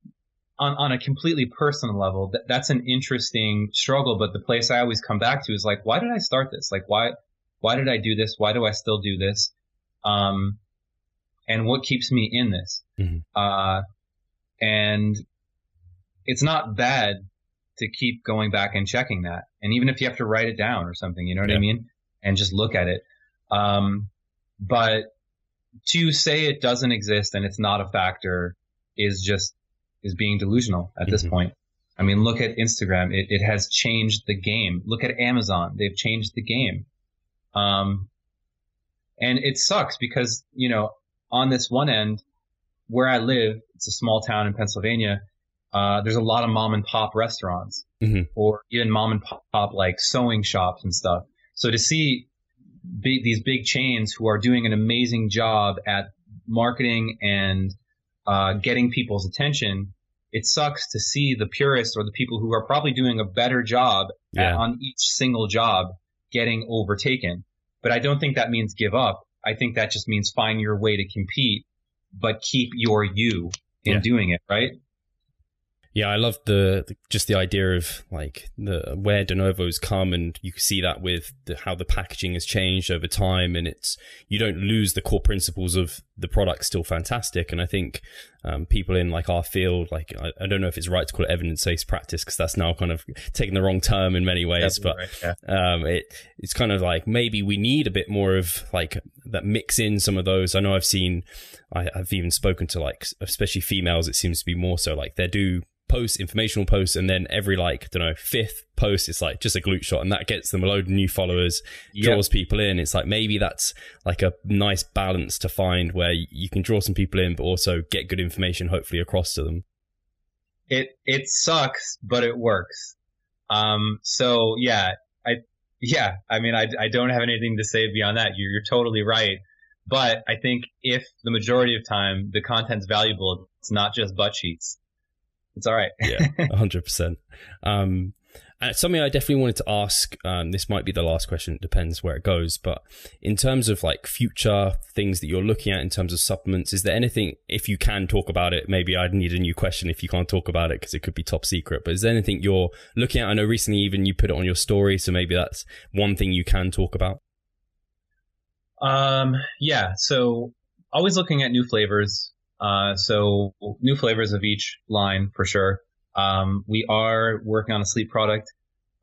on, on a completely personal level. That, that's an interesting struggle. But the place I always come back to is like, why did I start this? Like, why, why did I do this? Why do I still do this? Um, and what keeps me in this. Mm-hmm. Uh, and it's not bad to keep going back and checking that. And even if you have to write it down or something, you know what yeah. I mean? And just look at it. Um, but to say it doesn't exist and it's not a factor is just, is being delusional at mm-hmm. this point. I mean, look at Instagram. It, it has changed the game. Look at Amazon. They've changed the game. Um, and it sucks because, you know, on this one end, where I live, it's a small town in Pennsylvania. Uh, there's a lot of mom and pop restaurants mm-hmm. or even mom and pop like sewing shops and stuff. So to see big, these big chains who are doing an amazing job at marketing and uh, getting people's attention, it sucks to see the purists or the people who are probably doing a better job yeah. at, on each single job getting overtaken. But I don't think that means give up. I think that just means find your way to compete, but keep your you in yeah. doing it, right? Yeah, I love the, the, just the idea of like the where de novos come, and you can see that with the, how the packaging has changed over time, and it's you don't lose the core principles of the product. Still fantastic, and I think um, people in like our field, like I, I, don't know if it's right to call it evidence based practice because that's now kind of taking the wrong term in many ways, but right, yeah. um, it it's kind of like maybe we need a bit more of like that mix in some of those. I know I've seen, I, I've even spoken to like especially females. It seems to be more so like they do posts, informational posts, and then every like, I don't know, fifth post it's like just a glute shot and that gets them a load of new followers, yep. draws people in. It's like maybe that's like a nice balance to find where you can draw some people in, but also get good information hopefully across to them. It it sucks, but it works. Um so yeah, yeah, I mean I I don't have anything to say beyond that. You're you're totally right. But I think if the majority of time the content's valuable, it's not just butt cheeks. It's all right. yeah, hundred percent. Um, and something I definitely wanted to ask. Um, this might be the last question. It depends where it goes. But in terms of like future things that you're looking at in terms of supplements, is there anything? If you can talk about it, maybe I'd need a new question. If you can't talk about it, because it could be top secret. But is there anything you're looking at? I know recently even you put it on your story, so maybe that's one thing you can talk about. Um. Yeah. So always looking at new flavors. Uh, so new flavors of each line for sure. Um, we are working on a sleep product.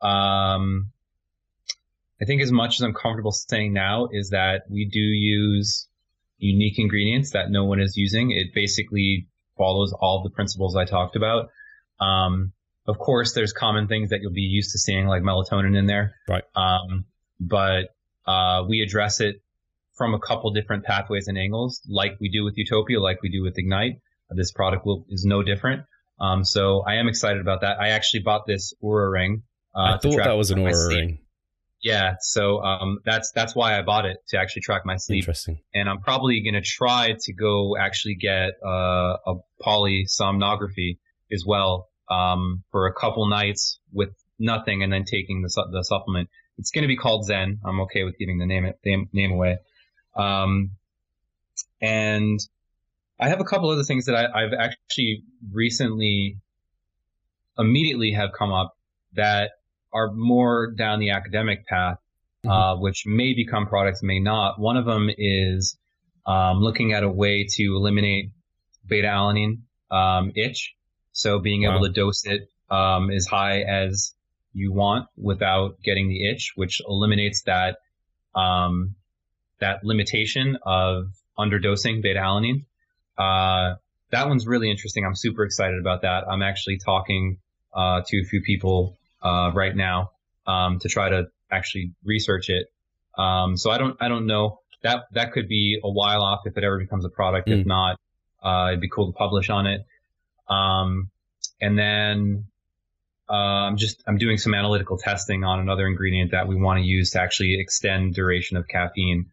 Um, I think as much as I'm comfortable saying now is that we do use unique ingredients that no one is using. It basically follows all the principles I talked about. Um, of course, there's common things that you'll be used to seeing, like melatonin in there. Right. Um, but uh, we address it from a couple different pathways and angles, like we do with Utopia, like we do with Ignite. This product will, is no different. Um, so I am excited about that. I actually bought this Oura ring. Uh, I thought that was an Oura ring. Yeah, so um, that's that's why I bought it to actually track my sleep. Interesting. And I'm probably gonna try to go actually get uh, a polysomnography as well um, for a couple nights with nothing, and then taking the the supplement. It's gonna be called Zen. I'm okay with giving the name name, name away. Um, and I have a couple other things that I, have actually recently immediately have come up that are more down the academic path, mm-hmm. uh, which may become products, may not. One of them is um, looking at a way to eliminate beta alanine um, itch. So being wow. able to dose it um, as high as you want without getting the itch, which eliminates that um, that limitation of underdosing beta alanine. Uh, that one's really interesting. I'm super excited about that. I'm actually talking uh, to a few people uh, right now um, to try to actually research it. Um, so I don't I don't know that that could be a while off if it ever becomes a product. Mm. If not, uh, it'd be cool to publish on it. Um, and then I'm um, just I'm doing some analytical testing on another ingredient that we want to use to actually extend duration of caffeine.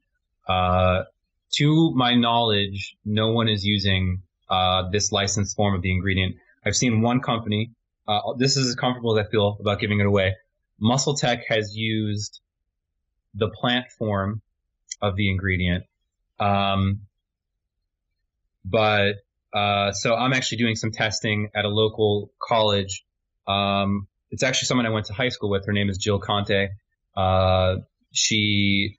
To my knowledge, no one is using uh, this licensed form of the ingredient. I've seen one company. Uh, this is as comfortable as I feel about giving it away. MuscleTech has used the plant form of the ingredient. Um, but uh, so I'm actually doing some testing at a local college um, it's actually someone I went to high school with. Her name is Jill Conte. Uh, she,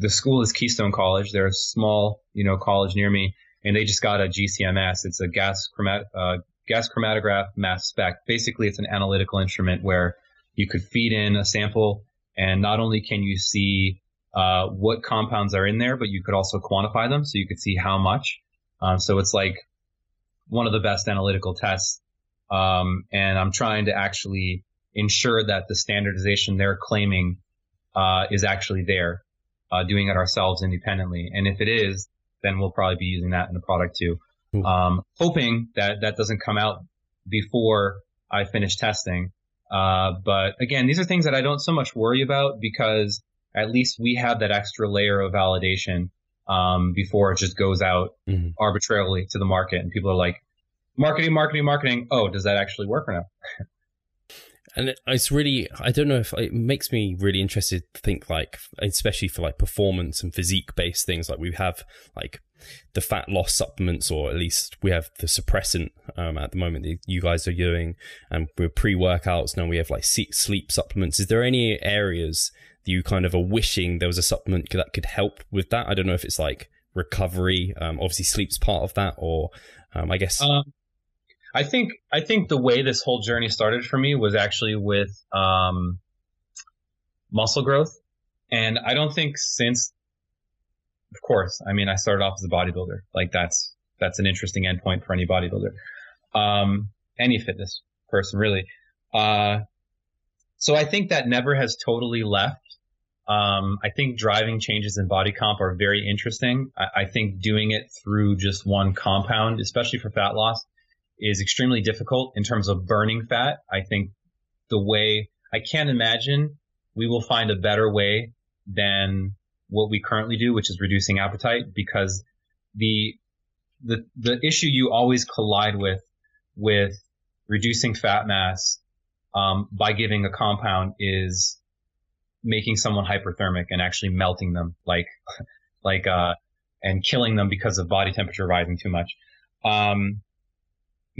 the school is Keystone College. They're a small, you know, college near me, and they just got a GCMS. It's a gas chromat, uh, gas chromatograph mass spec. Basically, it's an analytical instrument where you could feed in a sample, and not only can you see uh, what compounds are in there, but you could also quantify them, so you could see how much. Um, so it's like one of the best analytical tests um, and I'm trying to actually ensure that the standardization they're claiming uh, is actually there, uh, doing it ourselves independently. And if it is, then we'll probably be using that in the product too. Um, hoping that that doesn't come out before I finish testing. Uh, but again, these are things that I don't so much worry about because at least we have that extra layer of validation um, before it just goes out mm-hmm. arbitrarily to the market and people are like, marketing, marketing, marketing. Oh, does that actually work or not? and it's really i don't know if it makes me really interested to think like especially for like performance and physique based things like we have like the fat loss supplements or at least we have the suppressant um, at the moment that you guys are doing. And we're pre-workouts now we have like sleep supplements. Is there any areas that you kind of are wishing there was a supplement that could help with that? I don't know if it's like recovery um, obviously sleep's part of that or um, i guess um, I think I think the way this whole journey started for me was actually with um, muscle growth, and I don't think since, of course, I mean I started off as a bodybuilder. Like that's that's an interesting endpoint for any bodybuilder, um, any fitness person really. Uh, so I think that never has totally left. Um, I think driving changes in body comp are very interesting. I, I think doing it through just one compound, especially for fat loss, is extremely difficult in terms of burning fat. I think the way I can't imagine we will find a better way than what we currently do, which is reducing appetite because the the the issue you always collide with with reducing fat mass um, by giving a compound is making someone hyperthermic and actually melting them like like uh and killing them because of body temperature rising too much. Um,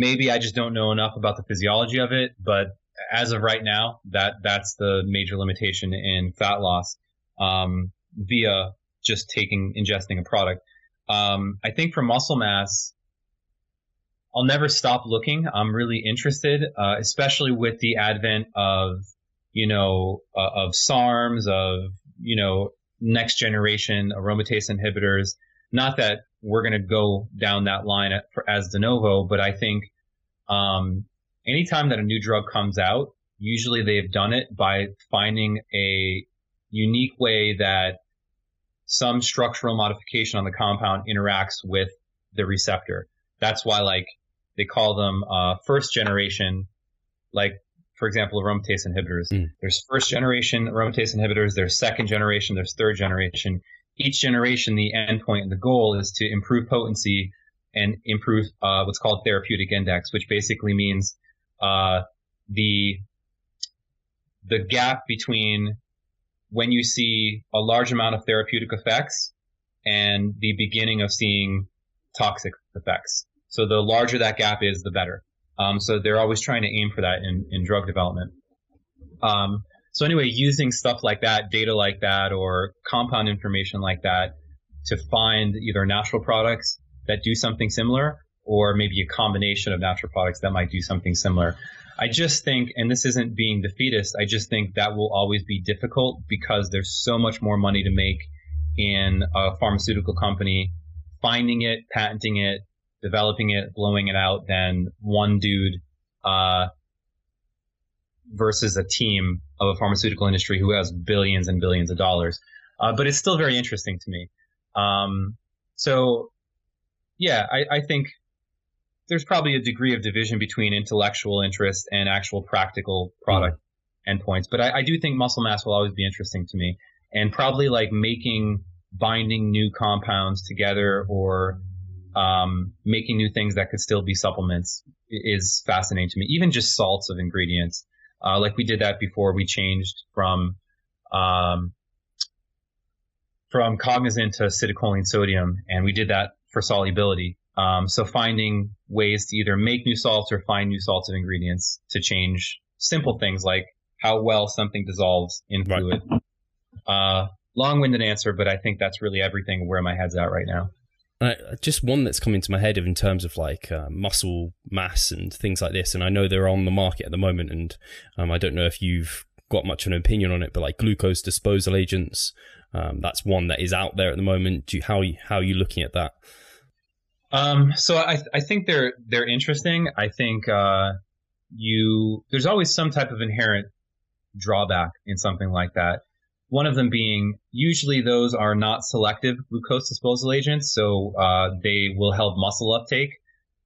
maybe I just don't know enough about the physiology of it, but as of right now, that that's the major limitation in fat loss um, via just taking ingesting a product. Um, I think for muscle mass, I'll never stop looking. I'm really interested, uh, especially with the advent of you know uh, of SARMs, of you know next generation aromatase inhibitors. Not that we're going to go down that line at, as de novo, but I think um, anytime that a new drug comes out, usually they've done it by finding a unique way that some structural modification on the compound interacts with the receptor. That's why, like, they call them uh, first generation, like, for example, aromatase inhibitors. Mm. There's first generation aromatase inhibitors, there's second generation, there's third generation each generation, the endpoint and the goal is to improve potency and improve uh, what's called therapeutic index, which basically means uh, the the gap between when you see a large amount of therapeutic effects and the beginning of seeing toxic effects. So the larger that gap is, the better. Um, so they're always trying to aim for that in, in drug development. Um, so anyway, using stuff like that, data like that, or compound information like that to find either natural products that do something similar or maybe a combination of natural products that might do something similar. I just think, and this isn't being defeatist, I just think that will always be difficult because there's so much more money to make in a pharmaceutical company, finding it, patenting it, developing it, blowing it out than one dude uh, versus a team of a pharmaceutical industry who has billions and billions of dollars. Uh, but it's still very interesting to me. Um, so, yeah, I, I, think there's probably a degree of division between intellectual interest and actual practical product mm. endpoints. But I, I do think muscle mass will always be interesting to me, and probably like making binding new compounds together or um, making new things that could still be supplements is fascinating to me. Even just salts of ingredients, uh, like we did that before. We changed from um, from Cognizin to citicoline sodium, and we did that for solubility. Um, so finding ways to either make new salts or find new salts of ingredients to change simple things like how well something dissolves in fluid. Right. Uh, long-winded answer, but I think that's really everything where my head's at right now. Uh, just one that's come into my head in terms of like uh, muscle mass and things like this, and I know they're on the market at the moment, and um, I don't know if you've got much of an opinion on it, but like glucose disposal agents, um, that's one that is out there at the moment. Do you, how how are you looking at that? Um, so I I think they're they're interesting. I think uh, you there's always some type of inherent drawback in something like that. One of them being usually those are not selective glucose disposal agents, so uh, they will help muscle uptake,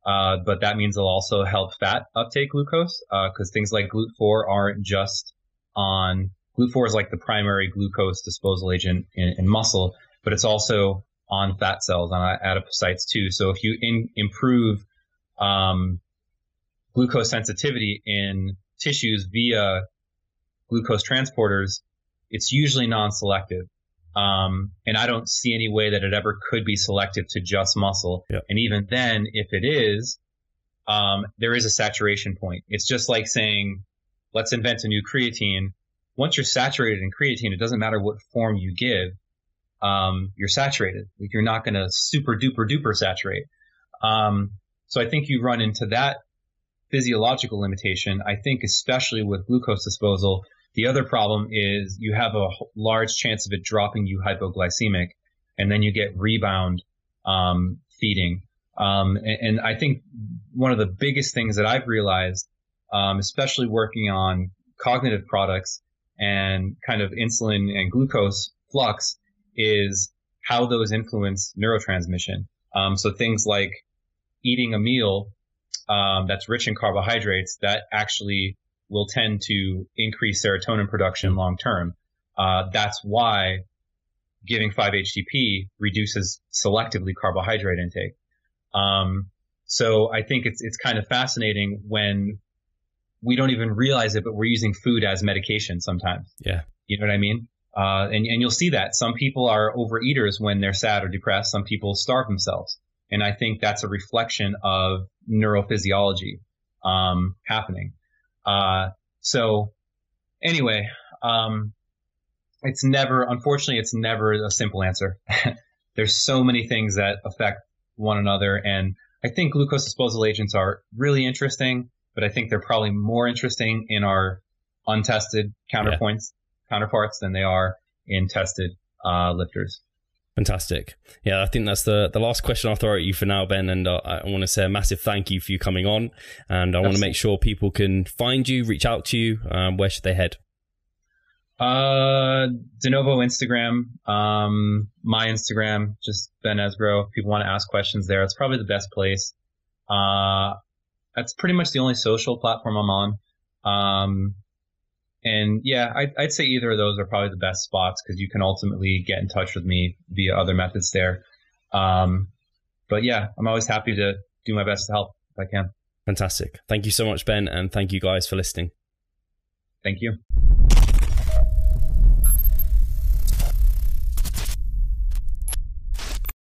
uh, but that means they'll also help fat uptake glucose because uh, things like GLUT4 aren't just on GLUT4 is like the primary glucose disposal agent in, in muscle, but it's also on fat cells on adipocytes too. So if you in, improve um, glucose sensitivity in tissues via glucose transporters, it's usually non-selective. Um, and I don't see any way that it ever could be selective to just muscle. And even then, if it is, um, there is a saturation point. It's just like saying, let's invent a new creatine. Once you're saturated in creatine, it doesn't matter what form you give. Um, you're saturated. Like you're not going to super duper duper saturate. Um, so I think you run into that physiological limitation. I think especially with glucose disposal, the other problem is you have a large chance of it dropping you hypoglycemic, and then you get rebound um, feeding. Um, and, and, I think one of the biggest things that I've realized, um, especially working on cognitive products and kind of insulin and glucose flux, is how those influence neurotransmission. Um, so things like eating a meal um, that's rich in carbohydrates that actually will tend to increase serotonin production mm-hmm. long term. Uh, that's why giving 5-HTP reduces selectively carbohydrate intake. Um, so I think it's it's kind of fascinating when we don't even realize it, but we're using food as medication sometimes. Yeah, you know what I mean. Uh, and and you'll see that some people are overeaters when they're sad or depressed. Some people starve themselves, and I think that's a reflection of neurophysiology um, happening. Uh, so anyway, um, it's never, unfortunately, it's never a simple answer. There's so many things that affect one another. And I think glucose disposal agents are really interesting, but I think they're probably more interesting in our untested counterpoints, yeah. counterparts than they are in tested uh, lifters. Fantastic. Yeah, I think that's the, the last question I'll throw at you for now, Ben. And uh, I want to say a massive thank you for you coming on. And I want to make sure people can find you, reach out to you. Um, where should they head? Uh, de novo Instagram, um, my Instagram, just Ben Esgro. If people want to ask questions there, it's probably the best place. Uh, that's pretty much the only social platform I'm on. Um, and yeah, I'd, I'd, say either of those are probably the best spots because you can ultimately get in touch with me via other methods there. Um, but yeah, I'm always happy to do my best to help if I can. Fantastic. Thank you so much, Ben, and thank you guys for listening. Thank you.